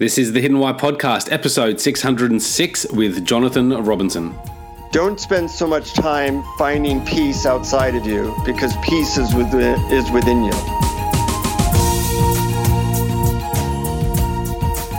This is the Hidden Why podcast, episode 606 with Jonathan Robinson. Don't spend so much time finding peace outside of you because peace is within, is within you.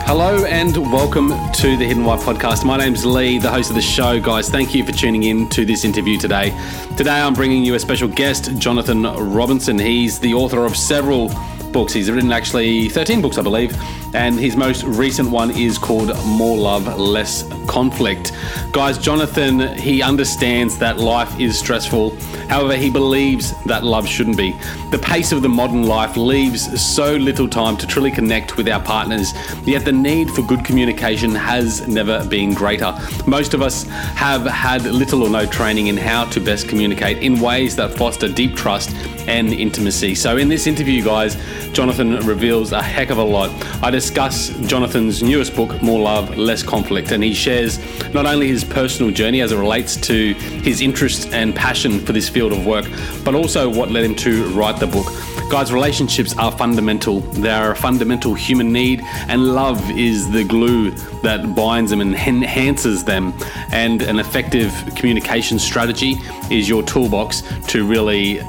Hello and welcome to the Hidden Why podcast. My name's Lee, the host of the show. Guys, thank you for tuning in to this interview today. Today I'm bringing you a special guest, Jonathan Robinson. He's the author of several books. He's written actually 13 books, I believe, and his most recent one is called More Love, Less Conflict. Guys, Jonathan, he understands that life is stressful. However, he believes that love shouldn't be. The pace of the modern life leaves so little time to truly connect with our partners, yet the need for good communication has never been greater. Most of us have had little or no training in how to best communicate in ways that foster deep trust and intimacy. So, in this interview, guys, Jonathan reveals a heck of a lot. I discuss Jonathan's newest book, More Love, Less Conflict, and he shares not only his personal journey as it relates to his interest and passion for this field of work, but also what led him to write the book. Guys, relationships are fundamental. They are a fundamental human need, and love is the glue that binds them and enhances them. And an effective communication strategy is your toolbox to really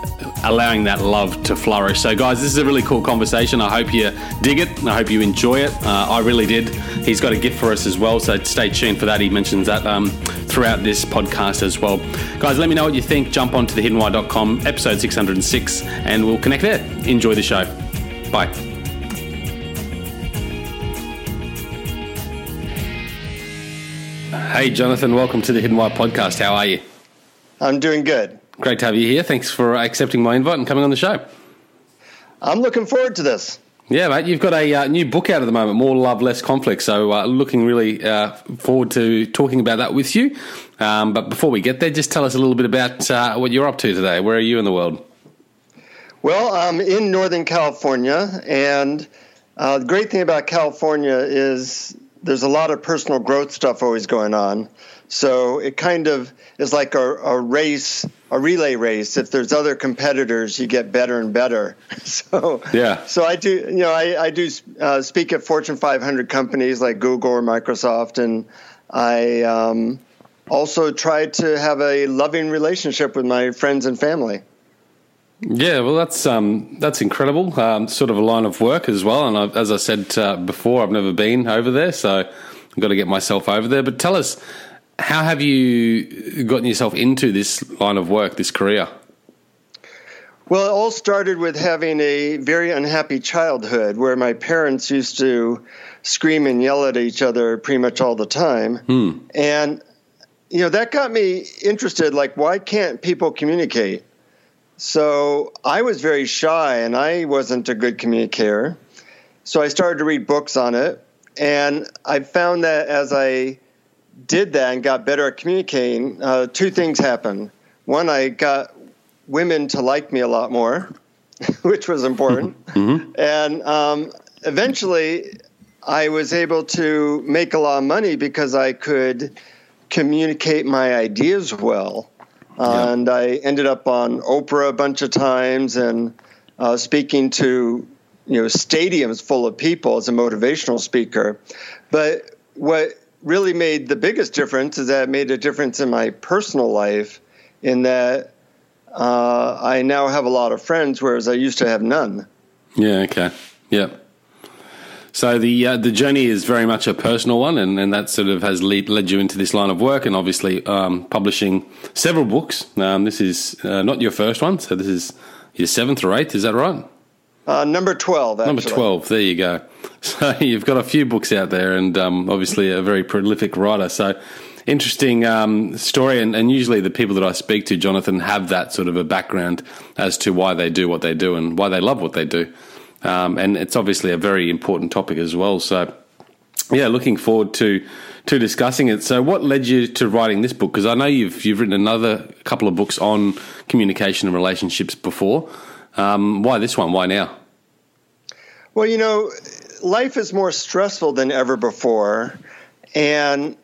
allowing that love to flourish. So, guys, this is a really cool conversation. I hope you dig it. I hope you enjoy it. Uh, I really did. He's got a gift for us as well, so stay tuned for that. He mentions that um, throughout this podcast as well. Guys, let me know what you think. Jump onto thehiddenwhy.com, episode 606, and we'll connect there. Enjoy the show. Bye. Hey, Jonathan, welcome to the Hidden Why podcast. How are you? I'm doing good. Great to have you here. Thanks for accepting my invite and coming on the show. I'm looking forward to this. Yeah, mate, you've got a uh, new book out at the moment, More Love, Less Conflict. So, uh, looking really uh, forward to talking about that with you. Um, but before we get there, just tell us a little bit about uh, what you're up to today. Where are you in the world? Well, I'm in Northern California, and uh, the great thing about California is there's a lot of personal growth stuff always going on. So it kind of is like a, a, race, a relay race. If there's other competitors, you get better and better. So yeah. So I do, you know, I, I do uh, speak at Fortune 500 companies like Google or Microsoft, and I um, also try to have a loving relationship with my friends and family. Yeah, well, that's um, that's incredible. Um, sort of a line of work as well. And I've, as I said uh, before, I've never been over there, so I've got to get myself over there. But tell us, how have you gotten yourself into this line of work, this career? Well, it all started with having a very unhappy childhood where my parents used to scream and yell at each other pretty much all the time. Hmm. And, you know, that got me interested like, why can't people communicate? So I was very shy and I wasn't a good communicator. So I started to read books on it. And I found that as I did that and got better at communicating, uh, two things happened. One, I got women to like me a lot more, which was important. Mm-hmm. And um, eventually, I was able to make a lot of money because I could communicate my ideas well. Yeah. And I ended up on Oprah a bunch of times and uh, speaking to you know stadiums full of people as a motivational speaker. But what really made the biggest difference is that it made a difference in my personal life in that uh, I now have a lot of friends, whereas I used to have none. Yeah. Okay. Yeah. So the uh, the journey is very much a personal one, and, and that sort of has lead, led you into this line of work, and obviously um, publishing several books. Um, this is uh, not your first one, so this is your seventh or eighth. Is that right? Uh, number twelve. Actually. Number twelve. There you go. So you've got a few books out there, and um, obviously a very prolific writer. So interesting um, story, and, and, usually the people that I speak to, Jonathan, have that sort of a background as to why they do what they do and why they love what they do. Um, and it's obviously a very important topic as well. So, yeah, looking forward to to discussing it. So, what led you to writing this book? Because I know you've you've written another couple of books on communication and relationships before. Um, why this one? Why now? Well, you know, life is more stressful than ever before, and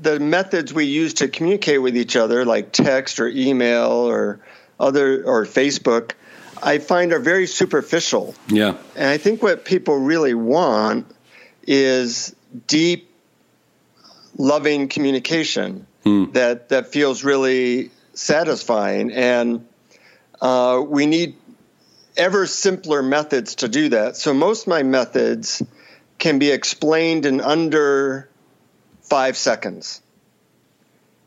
the methods we use to communicate with each other, like text or email or other or Facebook, I find are very superficial. Yeah, and I think what people really want is deep, loving communication Hmm. that that feels really satisfying, and uh, we need ever simpler methods to do that. So most of my methods can be explained in under five seconds,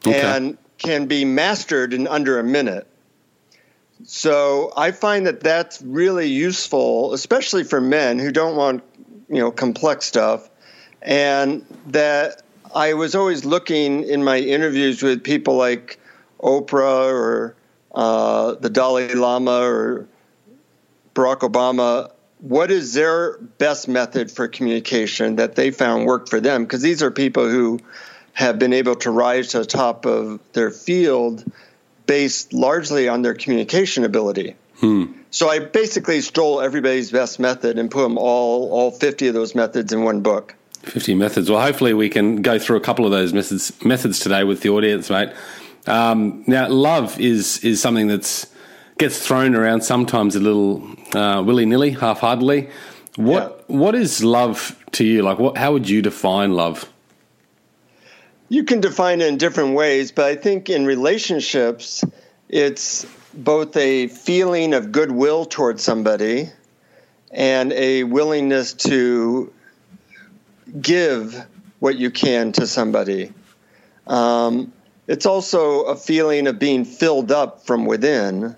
Okay. and can be mastered in under a minute. So I find that that's really useful, especially for men who don't want, you know, complex stuff. And that I was always looking in my interviews with people like Oprah or uh, the Dalai Lama or Barack Obama. What is their best method for communication that they found worked for them? Because these are people who have been able to rise to the top of their field based largely on their communication ability. So I basically stole everybody's best method and put them all all 50 of those methods in one book. 50 methods. Well, hopefully we can go through a couple of those methods methods today with the audience, mate. Um, now, love is is something that's gets thrown around sometimes a little uh, willy nilly, half heartedly. What what is love to you? Like, what? How would you define love? You can define it in different ways, but I think in relationships, it's both a feeling of goodwill towards somebody and a willingness to give what you can to somebody. Um, it's also a feeling of being filled up from within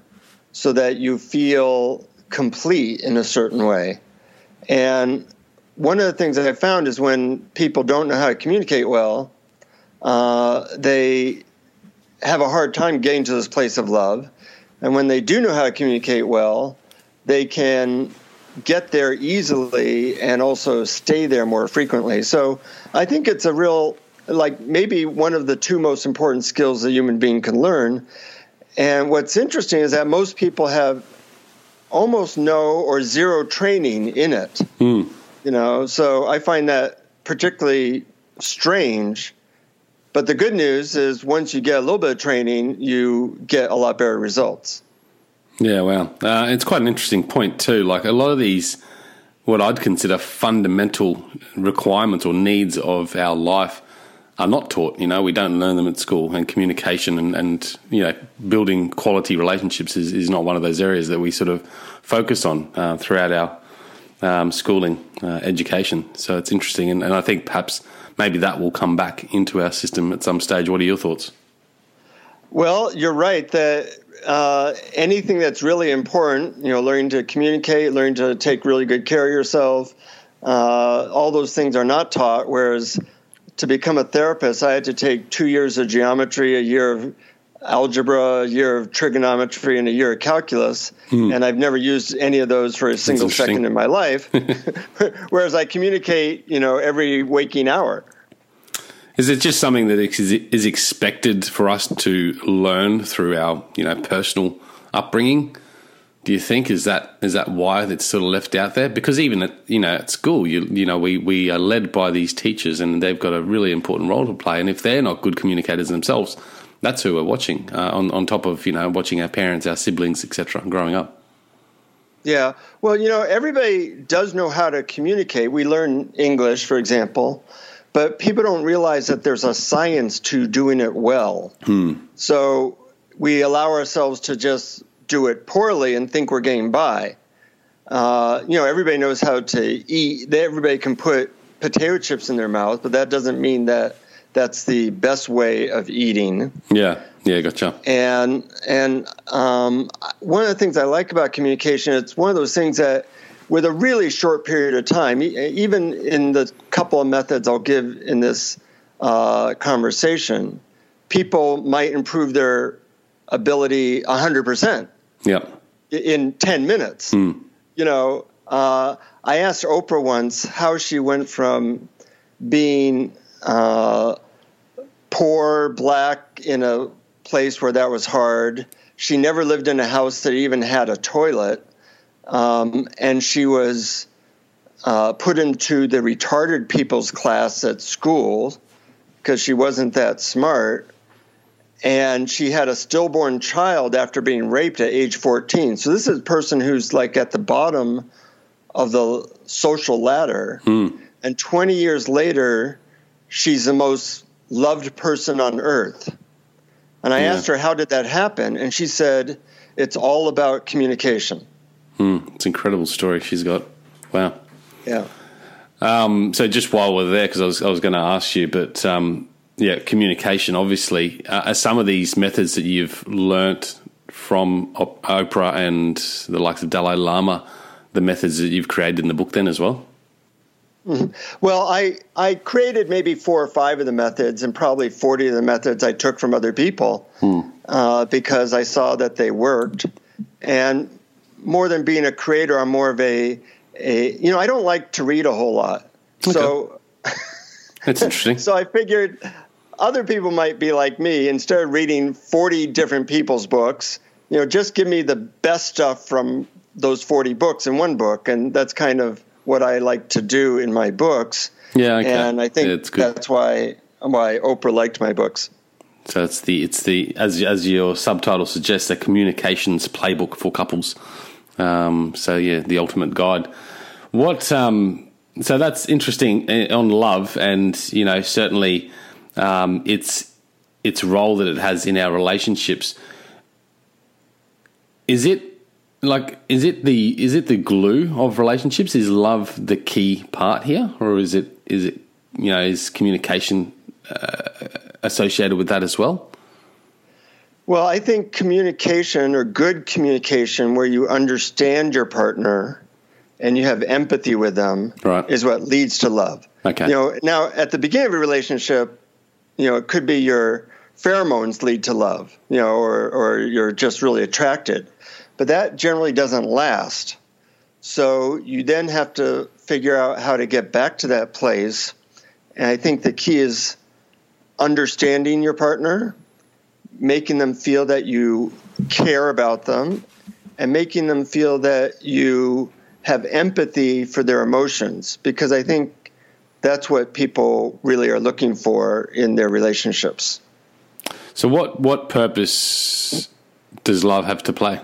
so that you feel complete in a certain way. And one of the things that I found is when people don't know how to communicate well, uh, they have a hard time getting to this place of love. And when they do know how to communicate well, they can get there easily and also stay there more frequently. So I think it's a real, like maybe one of the two most important skills a human being can learn. And what's interesting is that most people have almost no or zero training in it. Hmm. You know, so I find that particularly strange. But the good news is once you get a little bit of training, you get a lot better results. Yeah, wow. Uh, it's quite an interesting point, too. Like a lot of these, what I'd consider fundamental requirements or needs of our life are not taught. You know, we don't learn them at school, and communication and, and you know, building quality relationships is, is not one of those areas that we sort of focus on uh, throughout our um, schooling, uh, education. So it's interesting. And, and I think perhaps maybe that will come back into our system at some stage. What are your thoughts? Well, you're right that uh, anything that's really important, you know, learning to communicate, learning to take really good care of yourself, uh, all those things are not taught. Whereas to become a therapist, I had to take two years of geometry, a year of algebra, a year of trigonometry, and a year of calculus. Hmm. And I've never used any of those for a single second in my life. Whereas I communicate, you know, every waking hour. Is it just something that is is expected for us to learn through our, you know, personal upbringing? Do you think is that is that why it's sort of left out there? Because even at you know at school, you you know we we are led by these teachers, and they've got a really important role to play. And if they're not good communicators themselves, that's who we're watching. Uh, on on top of you know watching our parents, our siblings, etc. Growing up. Yeah. Well, you know, everybody does know how to communicate. We learn English, for example, but people don't realize that there's a science to doing it well. So we allow ourselves to just do it poorly and think we're getting by. Uh, you know, everybody knows how to eat. Everybody can put potato chips in their mouth, but that doesn't mean that that's the best way of eating Yeah. Yeah. Gotcha. and and um, one of the things I like about communication, it's one of those things that with a really short period of time, even in the couple of methods I'll give in this uh, conversation, people might improve their ability 100% Yeah. in 10 minutes. You know, uh, I asked Oprah once how she went from being uh, poor, black, in a place where that was hard. She never lived in a house that even had a toilet. Um, and she was uh, put into the retarded people's class at school because she wasn't that smart. And she had a stillborn child after being raped at age 14. So this is a person who's like at the bottom of the social ladder. And 20 years later, she's the most loved person on earth. And I yeah. asked her, How did that happen? And she said, It's all about communication. Hmm. It's an incredible story she's got. Wow. Yeah. Um, so just while we're there, because I was, I was going to ask you, but um, yeah, communication, obviously. Uh, are some of these methods that you've learnt from Oprah and the likes of Dalai Lama the methods that you've created in the book then as well? Mm-hmm. Well, I, I created maybe four or five of the methods, and probably 40 of the methods I took from other people hmm. uh, because I saw that they worked. And more than being a creator, I'm more of a, a you know, I don't like to read a whole lot. Okay. So that's interesting. so I figured other people might be like me. Instead of reading 40 different people's books, you know, just give me the best stuff from those 40 books in one book. And that's kind of what I like to do in my books. Yeah, okay. and I think that's why why Oprah liked my books. So it's the it's the as as your subtitle suggests, a communications playbook for couples. Um, so yeah, the ultimate guide. What um, so that's interesting eh, on love, and you know certainly um, its its role that it has in our relationships. Is it like is it the is it the glue of relationships? Is love the key part here, or is it is it you know is communication uh, associated with that as well? Well, I think communication or good communication, where you understand your partner and you have empathy with them, right. is what leads to love. Okay. You know, now at the beginning of a relationship, you know, it could be your pheromones lead to love, you know, or or you're just really attracted but that generally doesn't last. So you then have to figure out how to get back to that place. And I think the key is understanding your partner, making them feel that you care about them, and making them feel that you have empathy for their emotions. Because I think that's what people really are looking for in their relationships. So, what, what purpose does love have to play?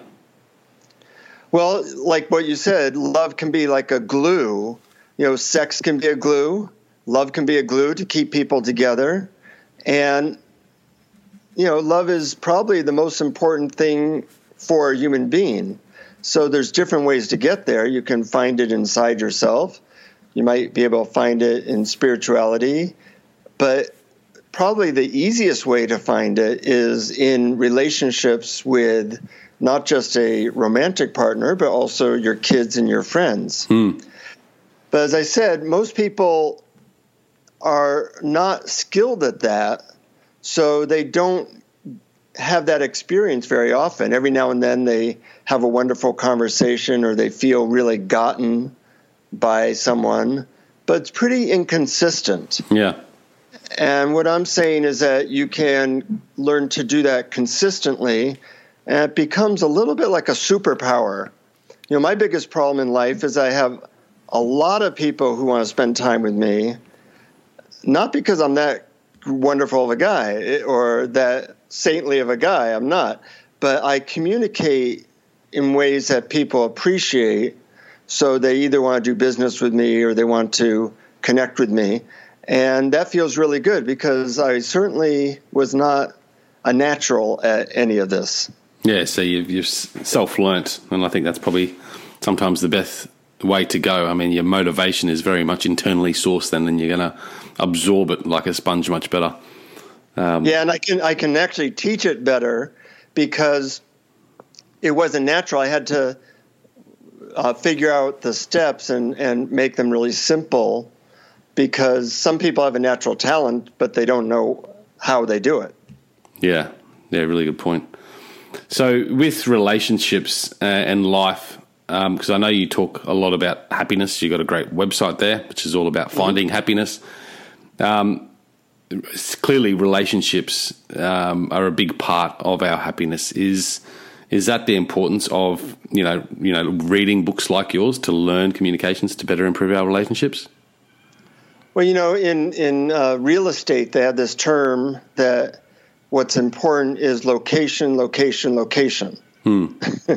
Well, like what you said, love can be like a glue. You know, sex can be a glue, love can be a glue to keep people together. And, you know, love is probably the most important thing for a human being. So there's different ways to get there. You can find it inside yourself. You might be able to find it in spirituality, but probably the easiest way to find it is in relationships with not just a romantic partner, but also your kids and your friends. Hmm. But as I said, most people are not skilled at that, so they don't have that experience very often. Every now and then they have a wonderful conversation or they feel really gotten by someone, but it's pretty inconsistent. Yeah. And what I'm saying is that you can learn to do that consistently and it becomes a little bit like a superpower. You know, my biggest problem in life is I have a lot of people who want to spend time with me, not because I'm that wonderful of a guy eh, or that saintly of a guy, I'm not, but I communicate in ways that people appreciate. So they either want to do business with me or they want to connect with me. And that feels really good because I certainly was not a natural at any of this. Yeah, so you've, you've self learnt, and I think that's probably sometimes the best way to go. I mean, your motivation is very much internally sourced, then, and you're going to absorb it like a sponge much better. Um, yeah, and I can I can actually teach it better because it wasn't natural. I had to uh, figure out the steps and and make them really simple because some people have a natural talent, but they don't know how they do it. Yeah, yeah, really good point. So, with relationships uh, and life, because um, I know you talk a lot about happiness, you've got a great website there, which is all about finding mm-hmm. happiness. Um, clearly, relationships um, are a big part of our happiness. Is is that the importance of you know you know reading books like yours to learn communications to better improve our relationships? Well, you know, in in uh, real estate, they have this term that what's important is location, location, location. Hmm.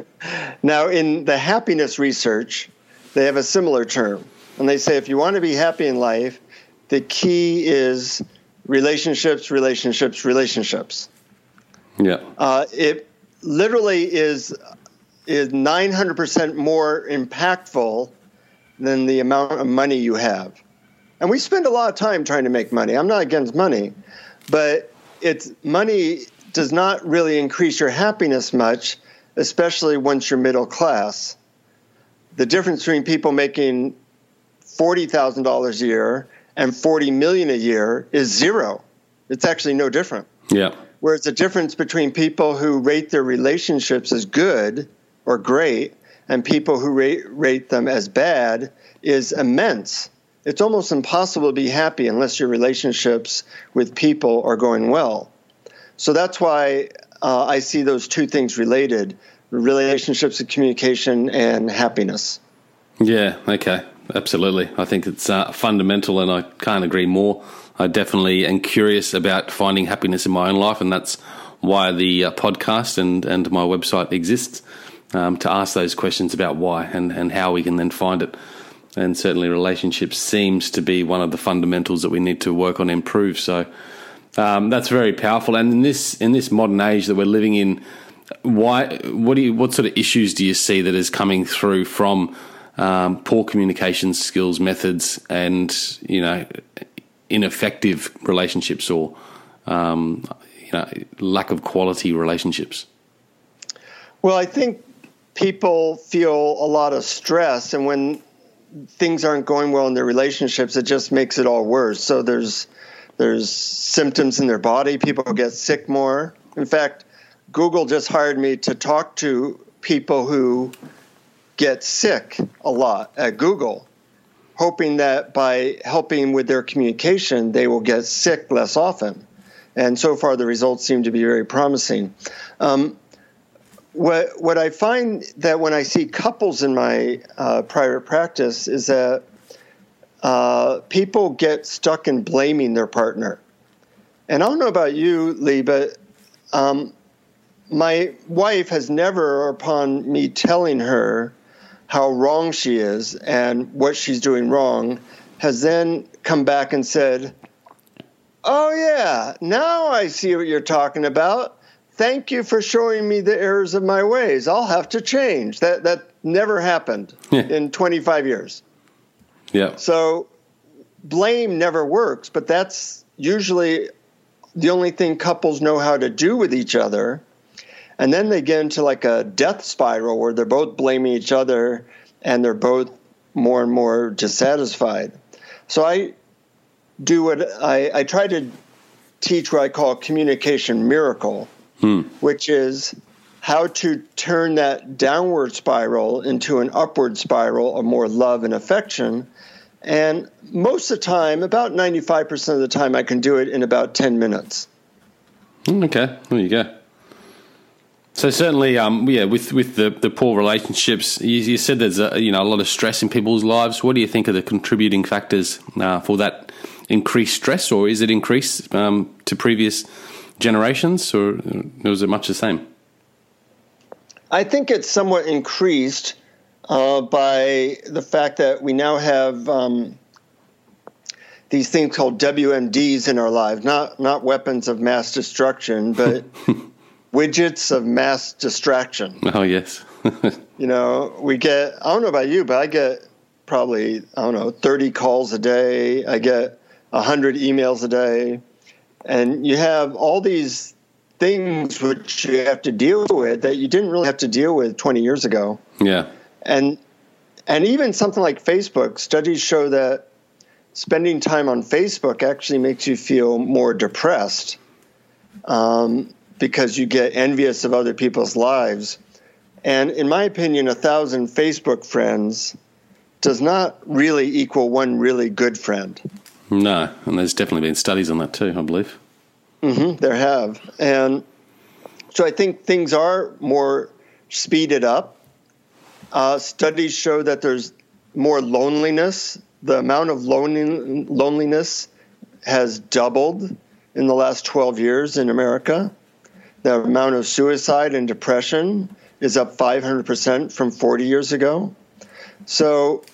now, in the happiness research, they have a similar term. and they say if you want to be happy in life, the key is relationships, relationships, relationships. Yeah. Uh, it literally is is 900% more impactful than the amount of money you have. And we spend a lot of time trying to make money. I'm not against money, but it's money does not really increase your happiness much, especially once you're middle class. The difference between people making $40,000 a year and 40 million a year is zero. It's actually no different. Yeah. Whereas the difference between people who rate their relationships as good or great and people who rate, rate them as bad is immense. It's almost impossible to be happy unless your relationships with people are going well. So that's why uh, I see those two things related relationships and communication and happiness. Yeah, okay, absolutely. I think it's uh, fundamental, and I can't agree more. I definitely am curious about finding happiness in my own life, and that's why the uh, podcast and, and my website exists um, to ask those questions about why and, and how we can then find it. And certainly, relationships seems to be one of the fundamentals that we need to work on, improve. So um, that's very powerful. And in this in this modern age that we're living in, why what do you what sort of issues do you see that is coming through from um, poor communication skills, methods, and you know ineffective relationships or um, you know lack of quality relationships? Well, I think people feel a lot of stress, and when things aren't going well in their relationships, it just makes it all worse. So there's there's symptoms in their body. People get sick more. In fact, Google just hired me to talk to people who get sick a lot at Google, hoping that by helping with their communication, they will get sick less often. And so far, the results seem to be very promising. Um, what what I find that when I see couples in my uh, private practice is that uh, people get stuck in blaming their partner. And I don't know about you, Lee, but um, my wife has never, upon me telling her how wrong she is and what she's doing wrong, has then come back and said, Oh, yeah, now I see what you're talking about thank you for showing me the errors of my ways. I'll have to change. That that never happened yeah. in 25 years. Yeah. So blame never works, but that's usually the only thing couples know how to do with each other. And then they get into like a death spiral where they're both blaming each other and they're both more and more dissatisfied. So I do what I, I try to teach what I call communication miracle hmm. which is how to turn that downward spiral into an upward spiral of more love and affection. And most of the time, about 95% of the time, I can do it in about 10 minutes. Hmm, okay, there you go. So certainly, um, yeah, with with the, the poor relationships, you, you, said there's a you know a lot of stress in people's lives. What do you think are the contributing factors uh, for that increased stress, or is it increased um, to previous generations, or was it much the same? I think it's somewhat increased uh, by the fact that we now have um, these things called WMDs in our lives, not not weapons of mass destruction, but widgets of mass distraction. Oh yes. you know, we get I don't know about you, but I get probably I don't know 30 calls a day. I get 100 emails a day and you have all these things which you have to deal with that you didn't really have to deal with 20 years ago. Yeah. And and even something like Facebook, studies show that spending time on Facebook actually makes you feel more depressed um, because you get envious of other people's lives. And in my opinion, a thousand Facebook friends does not really equal one really good friend. No, and there's definitely been studies on that too, I believe. Mm-hmm, there have. And so I think things are more speeded up. Uh, studies show that there's more loneliness. The amount of lonely, loneliness has doubled in the last 12 years in America. The amount of suicide and depression is up 500% from 40 years ago. So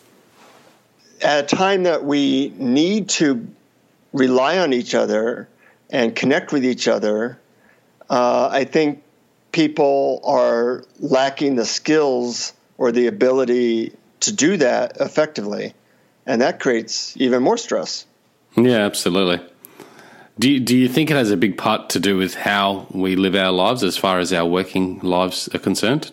at a time that we need to rely on each other and connect with each other, uh, I think people are lacking the skills or the ability to do that effectively. And that creates even more stress. Yeah, absolutely. Do you, do you think it has a big part to do with how we live our lives as far as our working lives are concerned?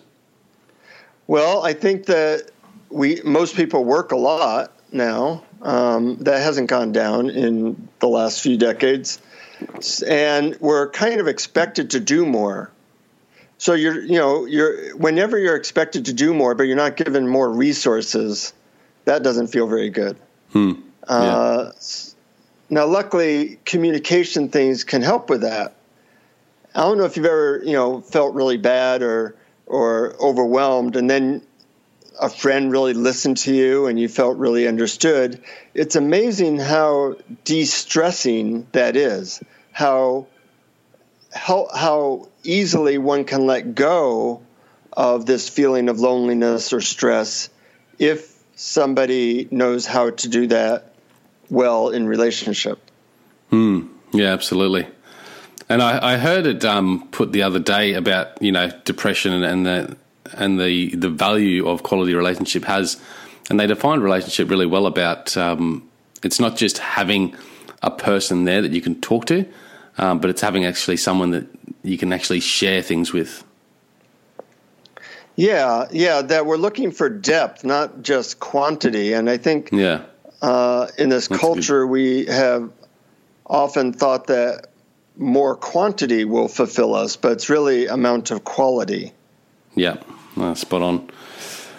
Well, I think that we most people work a lot now. Um, that hasn't gone down in the last few decades, and we're kind of expected to do more. So you're, you know, you're whenever you're expected to do more, but you're not given more resources, that doesn't feel very good. Hmm. Yeah. Uh, now, luckily, communication things can help with that. I don't know if you've ever, you know, felt really bad or or overwhelmed, and then a friend really listened to you and you felt really understood. It's amazing how de-stressing that is. How how how easily one can let go of this feeling of loneliness or stress if somebody knows how to do that well in relationship. Hmm. Yeah, absolutely. And I, I heard it um, put the other day about you know depression and the and the the value of quality relationship has, and they defined relationship really well about um, it's not just having a person there that you can talk to, um, but it's having actually someone that you can actually share things with. Yeah, yeah, that we're looking for depth, not just quantity. And I think yeah. Uh, in this That's culture, good. we have often thought that more quantity will fulfill us, but it's really amount of quality. Yeah, spot on.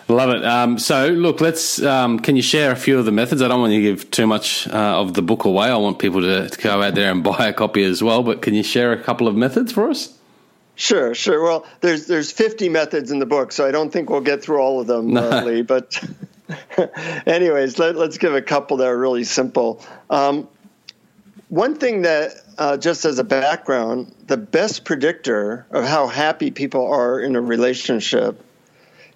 Love it. Um, so, look, let's. Um, can you share a few of the methods? I don't want you to give too much uh, of the book away. I want people to, to, go out there and buy a copy as well. But can you share a couple of methods for us? Sure, sure. Well, there's there's 50 methods in the book, so I don't think we'll get through all of them, no. uh, Lee. But, anyways, let, us give a couple that are really simple. Um, one thing that, uh, just as a background, the best predictor of how happy people are in a relationship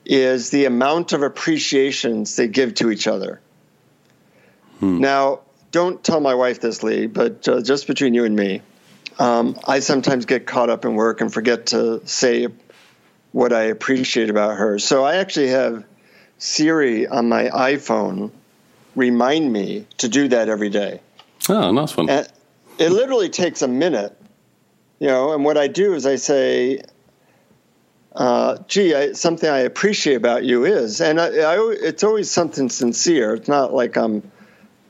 is the amount of appreciations they give to each other. Hmm. Now, don't tell my wife this, Lee, but uh, just between you and me, um, I sometimes get caught up in work and forget to say what I appreciate about her. So I actually have Siri on my iPhone remind me to do that every day. Oh, nice one. And it literally takes a minute, you know. And what I do is I say, uh, "Gee, I, something I appreciate about you is," and I, I, it's always something sincere. It's not like I'm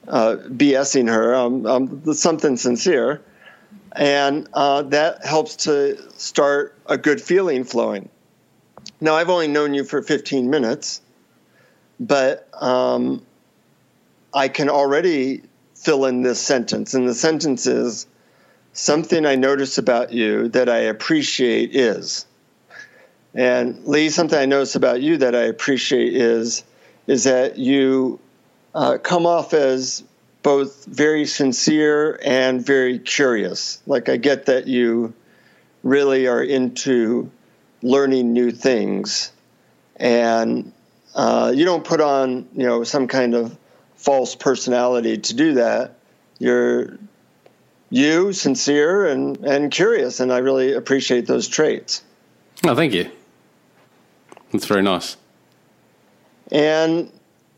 uh, BSing her. I'm, I'm something sincere, and uh, that helps to start a good feeling flowing. Now, I've only known you for 15 minutes, but um, I can already fill in this sentence. And the sentence is something I notice about you that I appreciate is. And Lee, something I notice about you that I appreciate is is that you uh, come off as both very sincere and very curious. Like I get that you really are into learning new things, and uh, you don't put on you know some kind of false personality to do that. You're you, sincere and, and curious, and I really appreciate those traits. Oh, thank you. That's very nice. And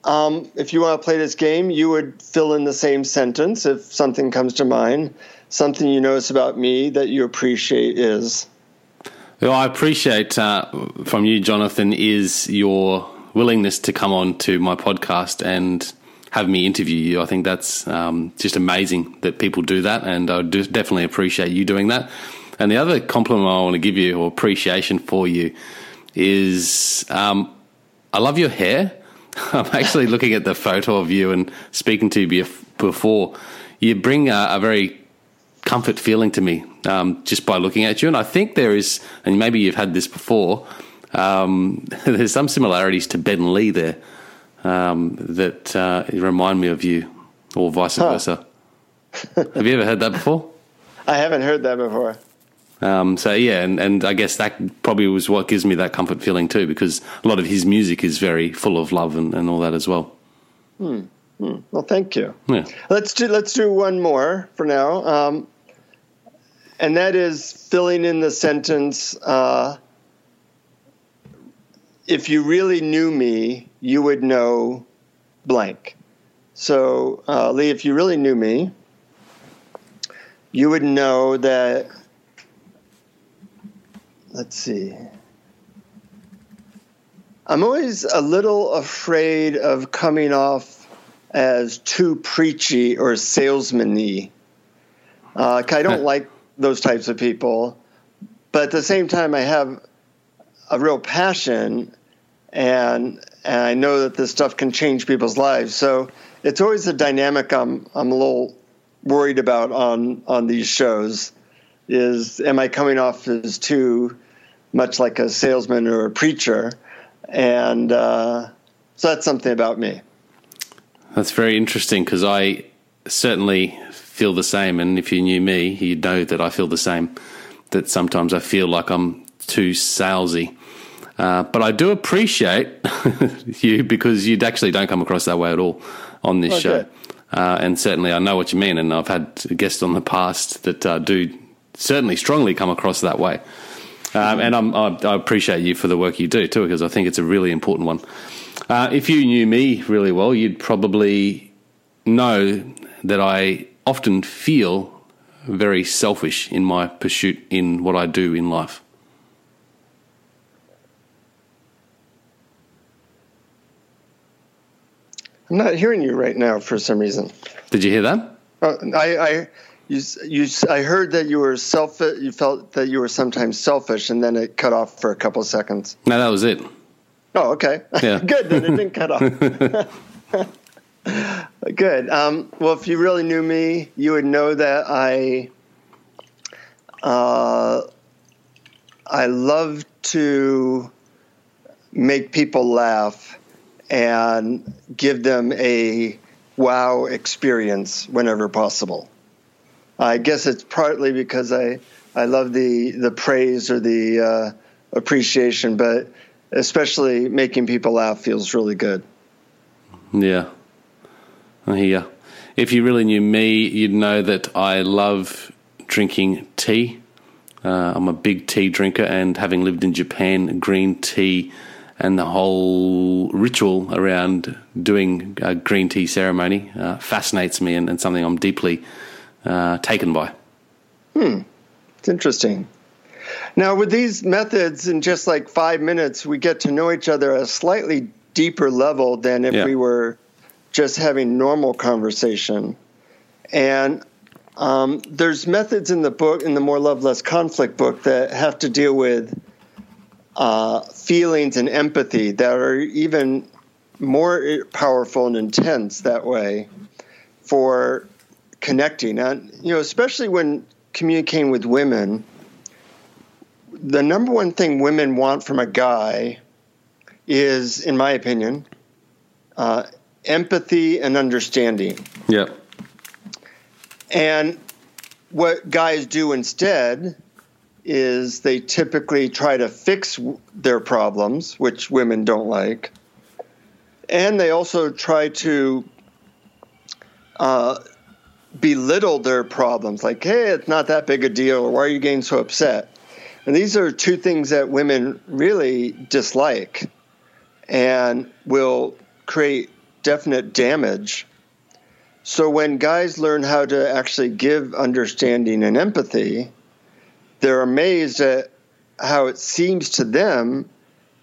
um, if you want to play this game, you would fill in the same sentence if something comes to mind. Something you notice about me that you appreciate is. Well, I appreciate uh, from you, Jonathan, is your willingness to come on to my podcast and have me interview you. I think that's um, just amazing that people do that, and I do definitely appreciate you doing that. And the other compliment I want to give you, or appreciation for you, is um, I love your hair. I'm actually looking at the photo of you and speaking to you before. You bring a, a very comfort feeling to me um, just by looking at you, and I think there is, and maybe you've had this before. Um, there's some similarities to Ben Lee there um, that uh, remind me of you, or vice huh. versa. Have you ever heard that before? I haven't heard that before. Um, so yeah, and, and I guess that probably was what gives me that comfort feeling too, because a lot of his music is very full of love and, and all that as well. Hmm. Hmm. Well, thank you. Yeah. Let's do let's do one more for now, um, and that is filling in the sentence. Uh, if you really knew me, you would know blank. So, uh, Lee, if you really knew me, you would know that. Let's see. I'm always a little afraid of coming off as too preachy or salesman-y. Uh, I don't like those types of people, but at the same time, I have a real passion, and and I know that this stuff can change people's lives. So it's always a dynamic I'm I'm a little worried about on on these shows. Is am I coming off as too much like a salesman or a preacher? And uh, so that's something about me. That's very interesting because I certainly feel the same. And if you knew me, you'd know that I feel the same. That sometimes I feel like I'm too salesy. Uh, but I do appreciate you because you actually don't come across that way at all on this okay. show. Uh, and certainly I know what you mean. And I've had guests on the past that uh, do certainly strongly come across that way. Um, and I'm, I, I appreciate you for the work you do too, because I think it's a really important one. Uh, if you knew me really well, you'd probably know that I often feel very selfish in my pursuit in what I do in life. I'm not hearing you right now for some reason. Did you hear that? Uh, I, I you, you, I heard that you were self. You felt that you were sometimes selfish, and then it cut off for a couple of seconds. No, that was it. Oh, okay. Yeah. Good. Then it didn't cut off. Good. Um, well, if you really knew me, you would know that I. Uh, I love to make people laugh and give them a wow experience whenever possible. I guess it's partly because I I love the the praise or the uh, appreciation, but especially making people laugh feels really good. Yeah, I hear. If you really knew me, you'd know that I love drinking tea. Uh, I'm a big tea drinker, and having lived in Japan, green tea and the whole ritual around doing a green tea ceremony uh, fascinates me and, and something I'm deeply uh, taken by. Hmm, it's interesting. Now, with these methods, in just like five minutes, we get to know each other at a slightly deeper level than if yeah. we were just having normal conversation. And um, there's methods in the book, in the More Love Less Conflict book, that have to deal with uh, feelings and empathy that are even more powerful and intense that way for connecting. And, you know, especially when communicating with women, the number one thing women want from a guy is, in my opinion, uh, empathy and understanding. Yeah. And what guys do instead is they typically try to fix their problems, which women don't like. And they also try to uh, belittle their problems, like, hey, it's not that big a deal, or why are you getting so upset? And these are two things that women really dislike and will create definite damage. So when guys learn how to actually give understanding and empathy, they're amazed at how it seems to them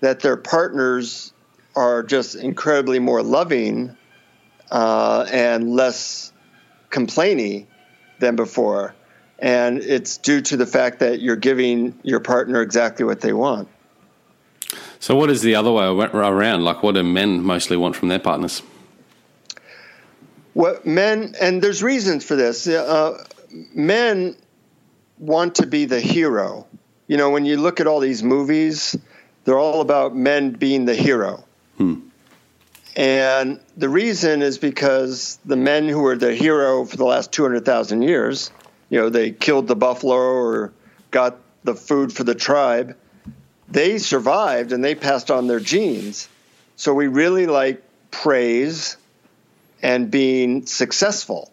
that their partners are just incredibly more loving uh, and less complainy than before. And it's due to the fact that you're giving your partner exactly what they want. So, what is the other way around? Like, what do men mostly want from their partners? What men, and there's reasons for this. Uh, men want to be the hero. You know, when you look at all these movies, they're all about men being the hero. Hmm. And the reason is because the men who were the hero for the last 200,000 years, you know, they killed the buffalo or got the food for the tribe, they survived and they passed on their genes. So we really like praise and being successful.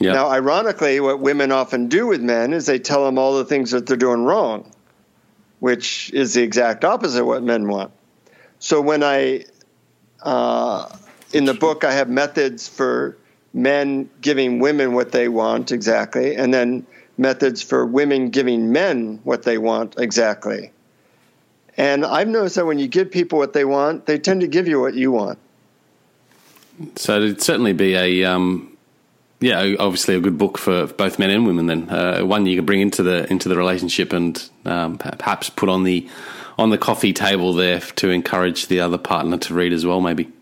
Yeah. Now, ironically, what women often do with men is they tell them all the things that they're doing wrong, which is the exact opposite of what men want. So when I, uh, in the book, I have methods for men giving women what they want exactly, and then methods for women giving men what they want exactly. And I've noticed that when you give people what they want, they tend to give you what you want. So it'd certainly be a, um, yeah, obviously a good book for both men and women. Then uh, one you can bring into the into the relationship and um, perhaps put on the on the coffee table there to encourage the other partner to read as well. Maybe.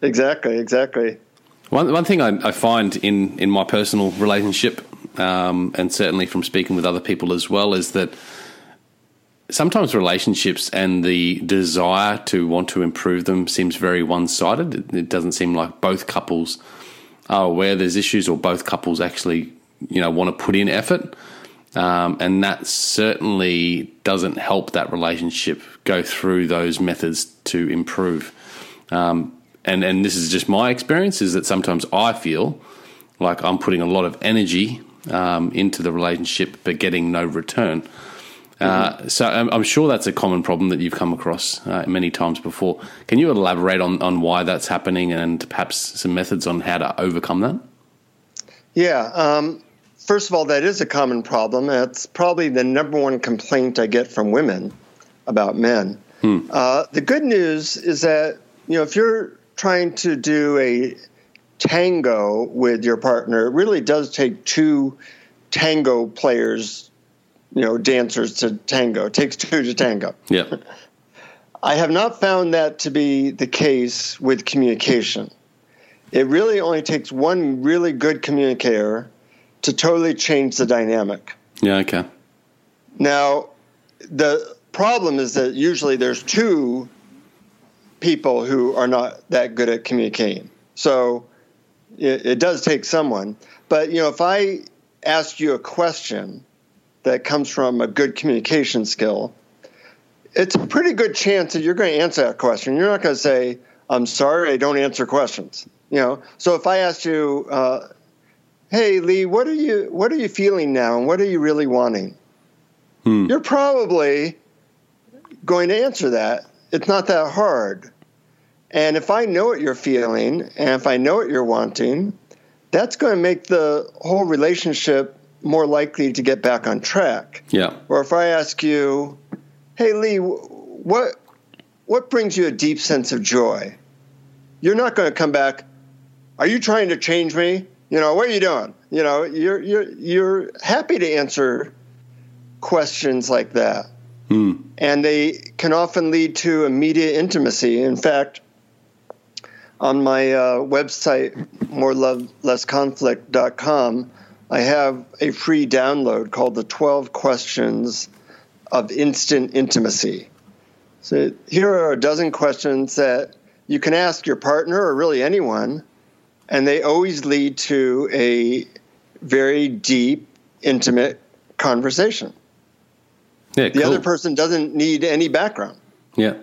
Exactly. Exactly. One one thing I, I find in in my personal relationship, um, and certainly from speaking with other people as well, is that sometimes relationships and the desire to want to improve them seems very one sided. It, it, doesn't seem like both couples are aware there's issues or both couples actually, you know, want to put in effort. Um, and that certainly doesn't help that relationship go through those methods to improve. Um, and, and this is just my experience is that sometimes I feel like I'm putting a lot of energy um, into the relationship but getting no return. Uh, so I'm, I'm, sure that's a common problem that you've come across uh, many times before. Can you elaborate on, on why that's happening and perhaps some methods on how to overcome that? Yeah. Um, first of all, that is a common problem. That's probably the number one complaint I get from women about men. Hmm. Uh, the good news is that you know if you're trying to do a tango with your partner, it really does take two tango players you know, dancers to tango. It takes two to tango. Yeah. I have not found that to be the case with communication. It really only takes one really good communicator to totally change the dynamic. Yeah, okay. Now, the problem is that usually there's two people who are not that good at communicating. So it, it does take someone. But, you know, if I ask you a question that comes from a good communication skill, it's a pretty good chance that you're going to answer that question. You're not going to say, "I'm sorry, I don't answer questions." You know. So if I asked you, uh, "Hey, Lee, what are you what are you feeling now, and what are you really wanting?" Hmm. You're probably going to answer that. It's not that hard. And if I know what you're feeling, and if I know what you're wanting, that's going to make the whole relationship more likely to get back on track. Yeah. Or if I ask you, "Hey Lee, what what brings you a deep sense of joy?" You're not going to come back, "Are you trying to change me?" You know, what are you doing? You know, you're you're you're happy to answer questions like that. Mm. And they can often lead to immediate intimacy. In fact, on my uh, website, morelovelessconflict.com, I have a free download called the 12 Questions of Instant Intimacy. So here are a dozen questions that you can ask your partner or really anyone, and they always lead to a very deep, intimate conversation. Yeah, the cool. other person doesn't need any background. Yeah.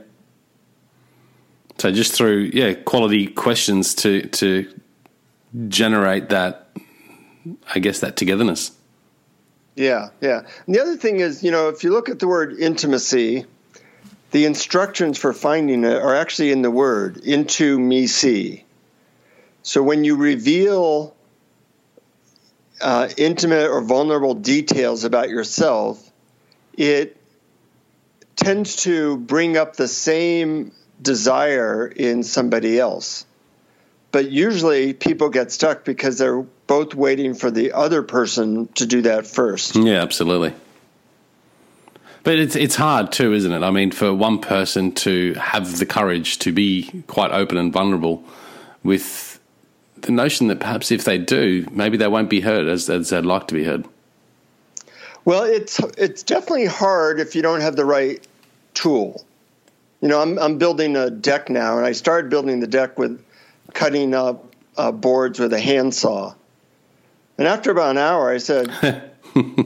So just through yeah quality questions to to generate that I guess that togetherness. Yeah, yeah. And the other thing is, you know, if you look at the word intimacy, the instructions for finding it are actually in the word into me see. So when you reveal uh, intimate or vulnerable details about yourself, it tends to bring up the same desire in somebody else. But usually people get stuck because they're both waiting for the other person to do that first. Yeah, absolutely. But it's it's hard too, isn't it? I mean, for one person to have the courage to be quite open and vulnerable with the notion that perhaps if they do, maybe they won't be heard as, as they'd like to be heard. Well, it's it's definitely hard if you don't have the right tool. You know, I'm I'm building a deck now, and I started building the deck with cutting up uh, boards with a handsaw. And after about an hour, I said,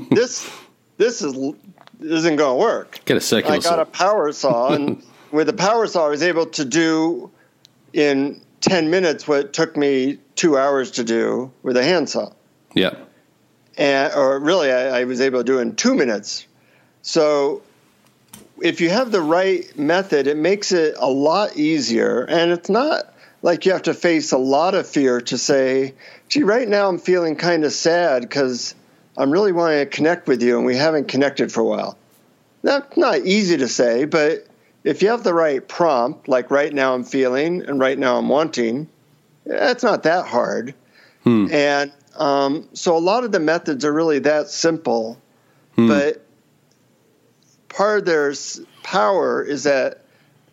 "This this is isn't going to work." Get a circular. I got saw. a power saw, and with the power saw, I was able to do in 10 minutes what took me two hours to do with a handsaw. Yeah. And, or really, I, I was able to do it in two minutes. So if you have the right method, it makes it a lot easier. And it's not like you have to face a lot of fear to say, gee, right now I'm feeling kind of sad because I'm really wanting to connect with you and we haven't connected for a while. That's not easy to say, but if you have the right prompt, like right now I'm feeling and right now I'm wanting, that's not that hard. Hmm. And um, so a lot of the methods are really that simple, hmm. but part of their power is that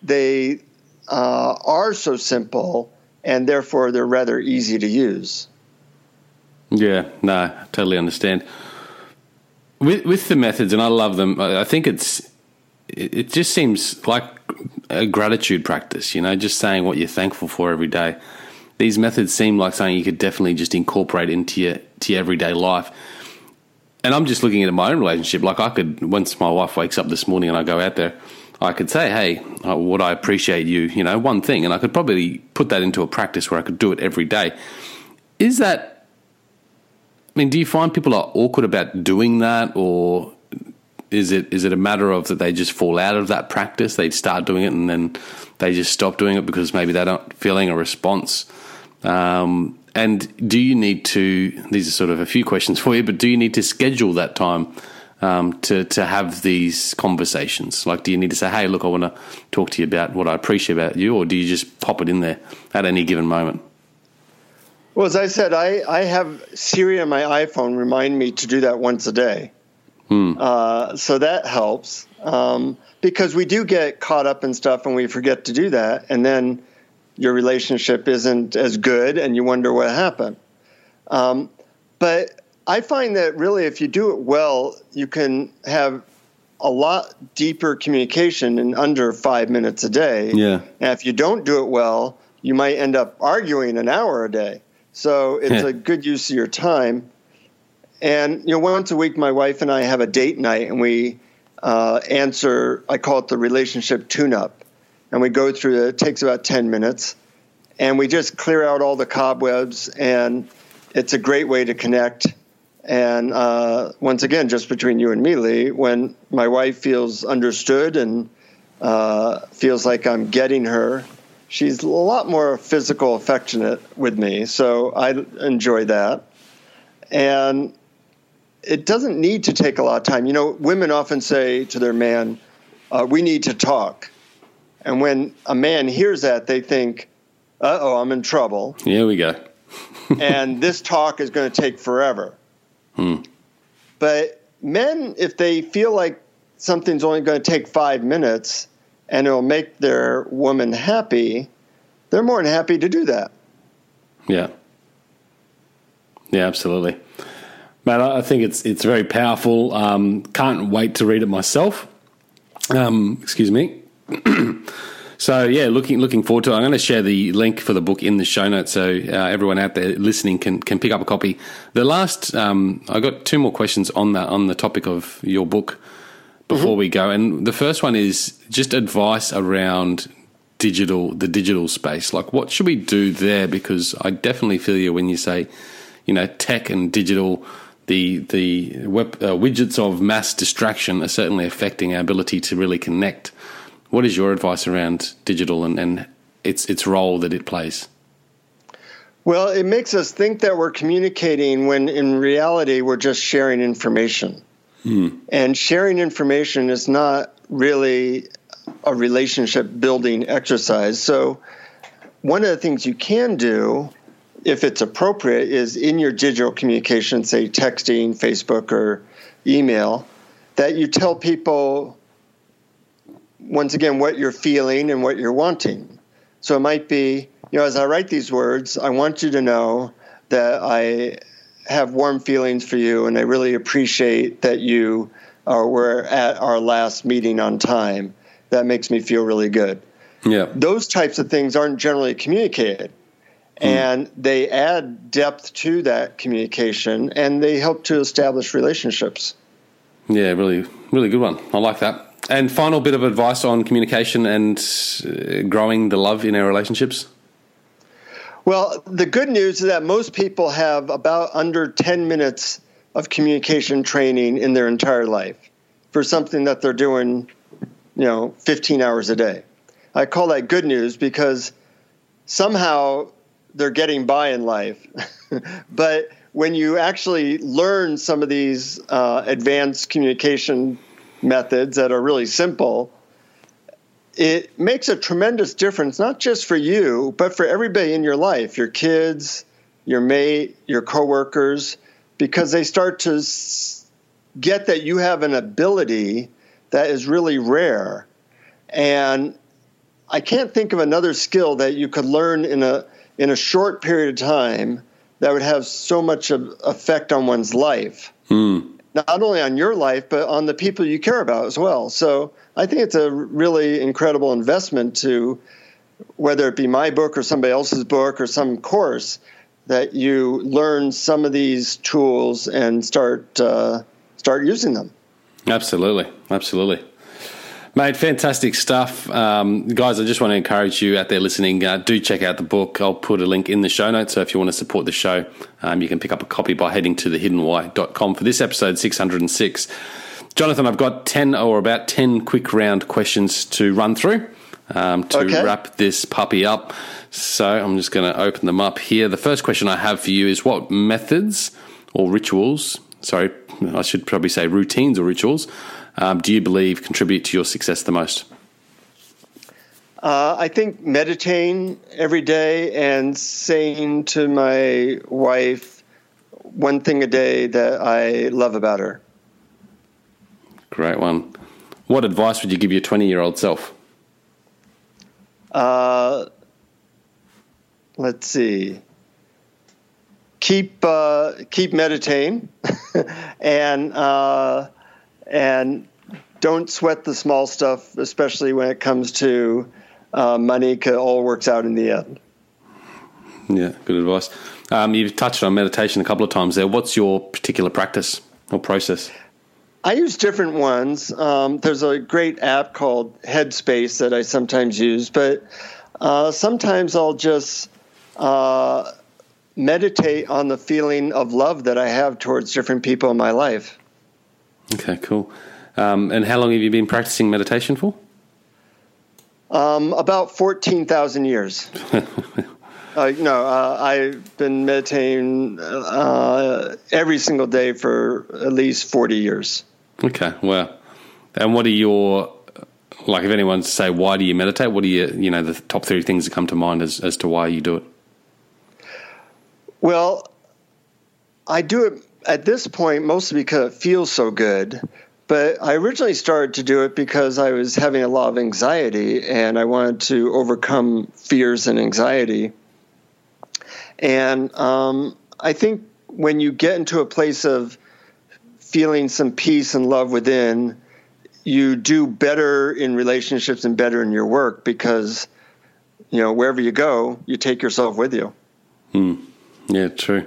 they uh, are so simple and therefore they're rather easy to use. Yeah, no, I totally understand. With with the methods, and I love them. I think it's it just seems like a gratitude practice, you know, just saying what you're thankful for every day. These methods seem like something you could definitely just incorporate into your to your everyday life. And I'm just looking at my own relationship. Like I could, once my wife wakes up this morning and I go out there, I could say, "Hey, uh, would I appreciate you?" You know, one thing, and I could probably put that into a practice where I could do it every day. Is that? I mean, do you find people are awkward about doing that, or is it is it a matter of that they just fall out of that practice? They start doing it and then they just stop doing it because maybe they're not feeling a response. Um, and do you need to? These are sort of a few questions for you, but do you need to schedule that time um, to to have these conversations? Like, do you need to say, "Hey, look, I want to talk to you about what I appreciate about you," or do you just pop it in there at any given moment? Well, as I said, I, I have Siri on my iPhone remind me to do that once a day. Hmm. Uh, so that helps um, because we do get caught up in stuff and we forget to do that, and then your relationship isn't as good, and you wonder what happened. Um, but I find that really, if you do it well, you can have a lot deeper communication in under five minutes a day. Yeah. And if you don't do it well, you might end up arguing an hour a day. So it's a good use of your time. And you know, once a week, my wife and I have a date night, and we uh, answer. I call it the relationship tune-up, and we go through. It, it takes about ten minutes, and we just clear out all the cobwebs, and it's a great way to connect. And uh, once again, just between you and me, Lee, when my wife feels understood and uh, feels like I'm getting her, she's a lot more physical affectionate with me. So I enjoy that. And it doesn't need to take a lot of time. You know, women often say to their man, uh, "We need to talk," and when a man hears that, they think, "Uh oh, I'm in trouble." Here we go. and this talk is going to take forever. Hmm. But men, if they feel like something's only going to take five minutes and it'll make their woman happy, they're more than happy to do that. Yeah. Yeah, absolutely. Matt, I think it's it's very powerful. Um, can't wait to read it myself. Um, excuse me. so yeah, looking looking forward to it. I'm going to share the link for the book in the show notes, so uh, everyone out there listening can can pick up a copy. The last, um, I got two more questions on that on the topic of your book before mm-hmm. we go, and the first one is just advice around digital the digital space. Like, what should we do there? Because I definitely feel you when you say, you know, tech and digital the the web, uh, widgets of mass distraction are certainly affecting our ability to really connect. What is your advice around digital and, and its its role that it plays? Well, it makes us think that we're communicating when in reality we're just sharing information. Hmm. And sharing information is not really a relationship building exercise. So, one of the things you can do if it's appropriate, is in your digital communication, say texting, Facebook, or email, that you tell people, once again, what you're feeling and what you're wanting. So it might be, you know, as I write these words, I want you to know that I have warm feelings for you and I really appreciate that you are, were at our last meeting on time. That makes me feel really good. Yeah. Those types of things aren't generally communicated. Hmm. and they add depth to that communication and they help to establish relationships. Yeah, really, really good one. I like that. And final bit of advice on communication and uh, growing the love in our relationships. Well, the good news is that most people have about under 10 minutes of communication training in their entire life for something that they're doing, you know, 15 hours a day. I call that good news because somehow they're getting by in life. but when you actually learn some of these uh, advanced communication methods that are really simple, it makes a tremendous difference, not just for you, but for everybody in your life your kids, your mate, your coworkers, because they start to get that you have an ability that is really rare. And I can't think of another skill that you could learn in a in a short period of time that would have so much of effect on one's life. Mm. Not only on your life, but on the people you care about as well. So I think it's a really incredible investment to, whether it be my book or somebody else's book or some course, that you learn some of these tools and start uh, start using them. Absolutely, absolutely. Mate, fantastic stuff. Um, guys, I just want to encourage you out there listening, uh, do check out the book. I'll put a link in the show notes. So if you want to support the show, um, you can pick up a copy by heading to thehiddenwhy.com for this episode 606. Jonathan, I've got 10 or about 10 quick round questions to run through um, to okay. wrap this puppy up. So I'm just going to open them up here. The first question I have for you is what methods or rituals, sorry, I should probably say routines or rituals, um, do you believe contribute to your success the most? Uh, I think meditating every day and saying to my wife one thing a day that I love about her. Great one. What advice would you give your 20 year old self? Uh, let's see. Keep uh, keep meditating, and uh, and don't sweat the small stuff, especially when it comes to uh, money. It all works out in the end. Yeah, good advice. Um, you've touched on meditation a couple of times there. What's your particular practice or process? I use different ones. Um, there's a great app called Headspace that I sometimes use, but uh, sometimes I'll just uh, meditate on the feeling of love that I have towards different people in my life. Okay, cool. Um, and how long have you been practicing meditation for? Um, about 14,000 years. Uh, no, uh, I've been meditating uh, every single day for at least 40 years. Okay, well, and what are your like? If anyone say why do you meditate? What are you you know the top three things that come to mind as as to why you do it? Well, I do it at this point mostly because it feels so good. But I originally started to do it because I was having a lot of anxiety and I wanted to overcome fears and anxiety. And um, I think when you get into a place of feeling some peace and love within, you do better in relationships and better in your work because you know wherever you go, you take yourself with you. Hmm. Yeah, true.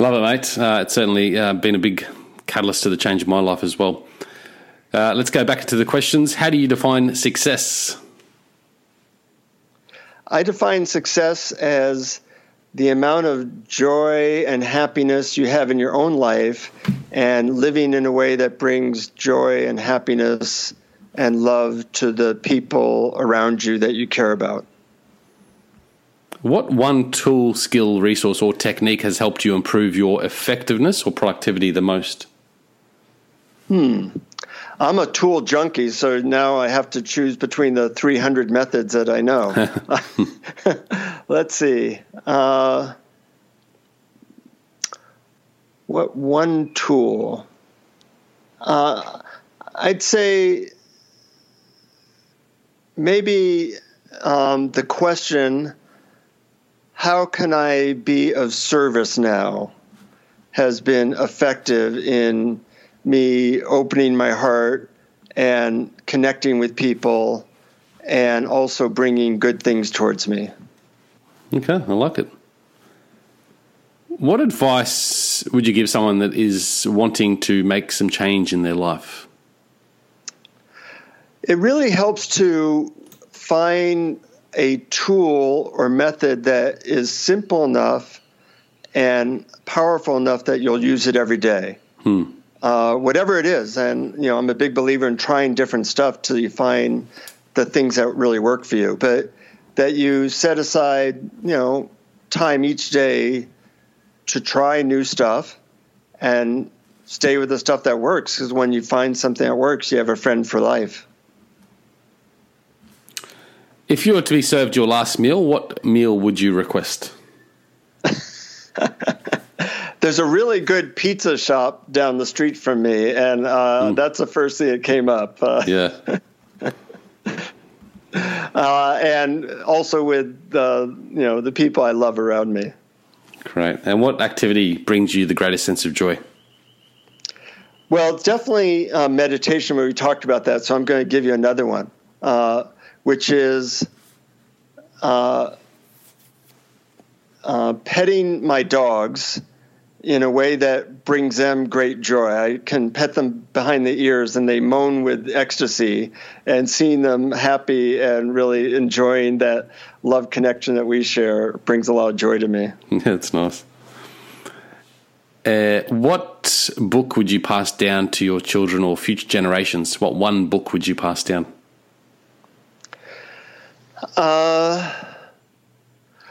Love it, mate. Uh, it's certainly uh, been a big catalyst to the change of my life as well. Uh, let's go back to the questions. How do you define success? I define success as the amount of joy and happiness you have in your own life and living in a way that brings joy and happiness and love to the people around you that you care about. What one tool, skill, resource, or technique has helped you improve your effectiveness or productivity the most? Hmm. I'm a tool junkie, so now I have to choose between the 300 methods that I know. Let's see. Uh, what one tool? Uh, I'd say maybe um, the question, how can I be of service now, has been effective in me opening my heart and connecting with people and also bringing good things towards me. Okay, I like it. What advice would you give someone that is wanting to make some change in their life? It really helps to find a tool or method that is simple enough and powerful enough that you'll use it every day. Hmm. Uh, whatever it is, and you know, I'm a big believer in trying different stuff till you find the things that really work for you. But that you set aside, you know, time each day to try new stuff and stay with the stuff that works. Because when you find something that works, you have a friend for life. If you were to be served your last meal, what meal would you request? There's a really good pizza shop down the street from me, and uh, mm. that's the first thing that came up. Uh, yeah. uh, and also with the you know the people I love around me. Great. And what activity brings you the greatest sense of joy? Well, it's definitely uh, meditation. Where we talked about that, so I'm going to give you another one, uh, which is uh, uh, petting my dogs in a way that brings them great joy. I can pet them behind the ears and they moan with ecstasy, and seeing them happy and really enjoying that love connection that we share brings a lot of joy to me. That's nice. Uh, what book would you pass down to your children or future generations? What one book would you pass down? Uh,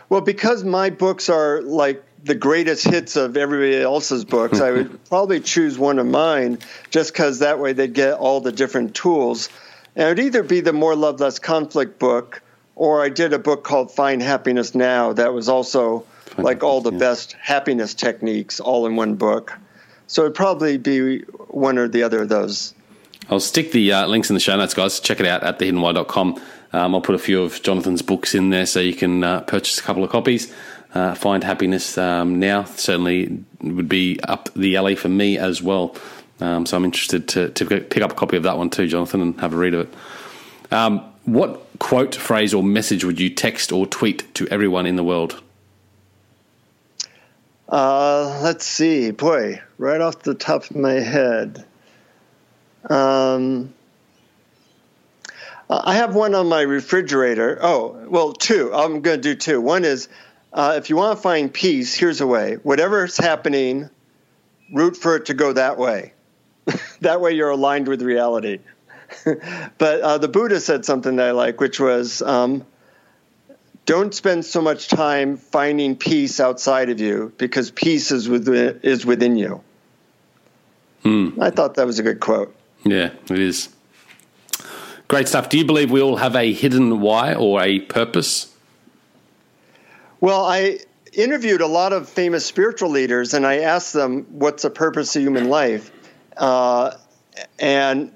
well, because my books are like the greatest hits of everybody else's books, I would probably choose one of mine just because that way they'd get all the different tools. And it would either be the More Love, Less Conflict book, or I did a book called Find Happiness Now that was also Find like all the yeah. best happiness techniques all in one book. So it'd probably be one or the other of those. I'll stick the uh, links in the show notes, guys. Check it out at thehiddenwhy.com. Um, I'll put a few of Jonathan's books in there so you can uh, purchase a couple of copies uh, find happiness um, now certainly would be up the alley for me as well. Um, so I'm interested to, to pick up a copy of that one too, Jonathan, and have a read of it. Um, what quote, phrase, or message would you text or tweet to everyone in the world? Uh, let's see. Boy, right off the top of my head. Um, I have one on my refrigerator. Oh, well, two. I'm going to do two. One is uh, if you want to find peace, here's a way. Whatever's happening, root for it to go that way. that way you're aligned with reality. but uh, the Buddha said something that I like, which was um, don't spend so much time finding peace outside of you because peace is within, is within you. Hmm. I thought that was a good quote. Yeah, it is. Great stuff. Do you believe we all have a hidden why or a purpose? Well, I interviewed a lot of famous spiritual leaders, and I asked them, "What's the purpose of human life?" Uh, and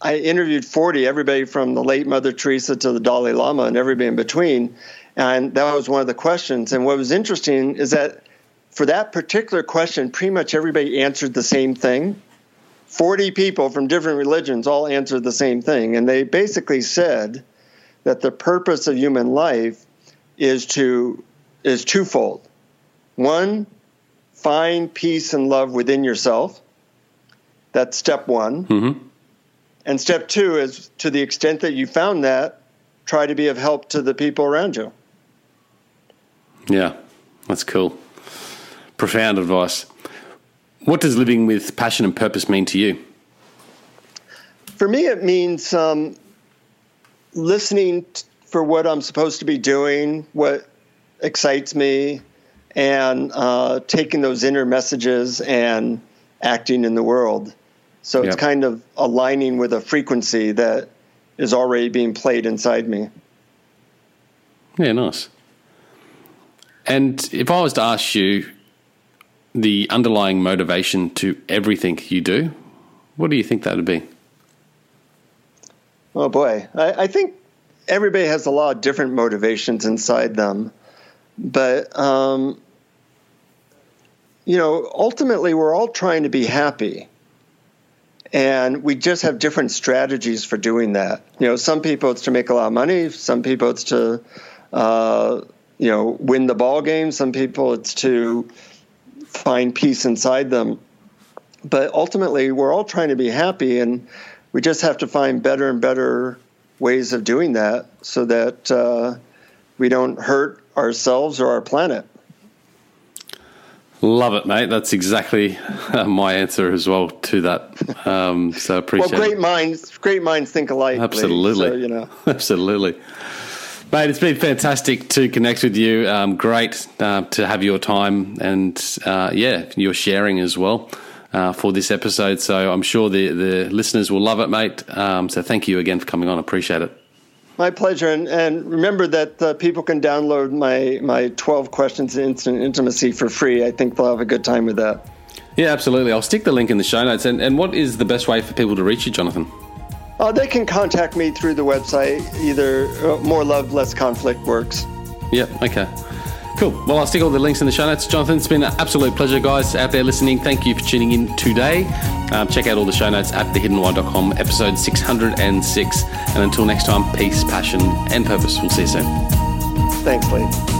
I interviewed 40, everybody from the late Mother Teresa to the Dalai Lama and everybody in between. And that was one of the questions. And what was interesting is that for that particular question, pretty much everybody answered the same thing. 40 people from different religions all answered the same thing. And they basically said that the purpose of human life is to is twofold. One, find peace and love within yourself. That's step one. Mm-hmm. And step two is to the extent that you found that, try to be of help to the people around you. Yeah, that's cool. Profound advice. What does living with passion and purpose mean to you? For me, it means um, listening t- for what I'm supposed to be doing, what excites me, and uh, taking those inner messages and acting in the world. So it's kind of aligning with a frequency that is already being played inside me. Yeah, nice. And if I was to ask you the underlying motivation to everything you do, what do you think that would be? Oh boy, I, I think everybody has a lot of different motivations inside them. But, um, you know, ultimately, we're all trying to be happy. And we just have different strategies for doing that. You know, some people it's to make a lot of money. Some people it's to, uh, you know, win the ball game. Some people it's to find peace inside them. But ultimately, we're all trying to be happy, and we just have to find better and better ways of doing that so that uh, we don't hurt ourselves or our planet. Love it, mate. That's exactly uh, my answer as well to that. Um, so appreciate. Well, great minds, great minds think alike. Absolutely, so, you know, absolutely, mate. It's been fantastic to connect with you. Um, great uh, to have your time and uh, yeah, your sharing as well uh, for this episode. So I'm sure the the listeners will love it, mate. Um, so thank you again for coming on. Appreciate it. My pleasure, and, and remember that uh, people can download my my 12 questions to instant intimacy for free. I think they'll have a good time with that. Yeah, absolutely. I'll stick the link in the show notes. And, and what is the best way for people to reach you, Jonathan? Uh, they can contact me through the website. Either uh, More Love, Less Conflict works. Yeah, okay. Cool. Well, I'll stick all the links in the show notes. Jonathan, it's been an absolute pleasure, guys, out there listening. Thank you for tuning in today. Um, check out all the show notes at thehiddenwhy.com, episode 606. And until next time, peace, passion, and purpose. We'll see you soon. Thanks, Lee.